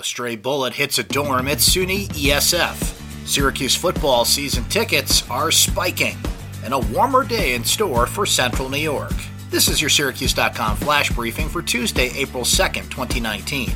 A stray bullet hits a dorm at SUNY ESF. Syracuse football season tickets are spiking. And a warmer day in store for Central New York. This is your Syracuse.com flash briefing for Tuesday, April 2nd, 2019.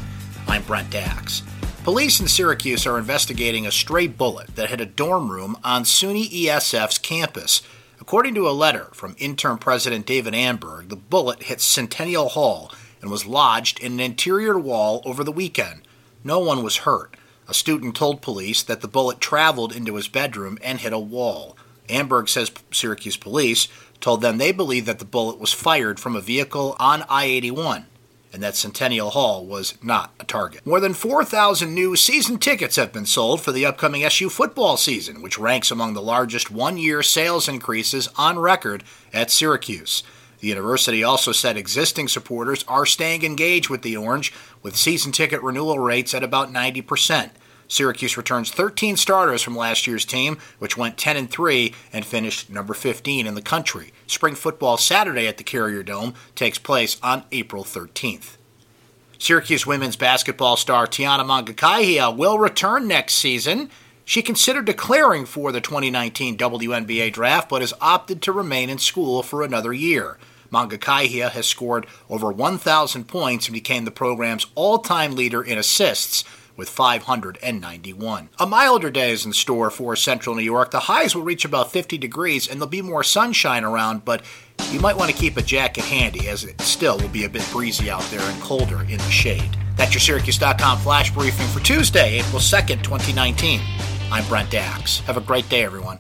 I'm Brent Axe. Police in Syracuse are investigating a stray bullet that hit a dorm room on SUNY ESF's campus. According to a letter from interim president David Amberg, the bullet hit Centennial Hall and was lodged in an interior wall over the weekend. No one was hurt. A student told police that the bullet traveled into his bedroom and hit a wall. Amberg says Syracuse police told them they believe that the bullet was fired from a vehicle on I 81 and that Centennial Hall was not a target. More than 4,000 new season tickets have been sold for the upcoming SU football season, which ranks among the largest one year sales increases on record at Syracuse. The university also said existing supporters are staying engaged with the Orange, with season ticket renewal rates at about 90%. Syracuse returns 13 starters from last year's team, which went 10 and 3 and finished number 15 in the country. Spring football Saturday at the Carrier Dome takes place on April 13th. Syracuse women's basketball star Tiana Mangakahia will return next season. She considered declaring for the 2019 WNBA draft, but has opted to remain in school for another year. Mangakahia has scored over 1,000 points and became the program's all time leader in assists with 591. A milder day is in store for central New York. The highs will reach about 50 degrees and there'll be more sunshine around, but you might want to keep a jacket handy as it still will be a bit breezy out there and colder in the shade. That's your Syracuse.com flash briefing for Tuesday, April 2nd, 2019. I'm Brent Axe. Have a great day, everyone.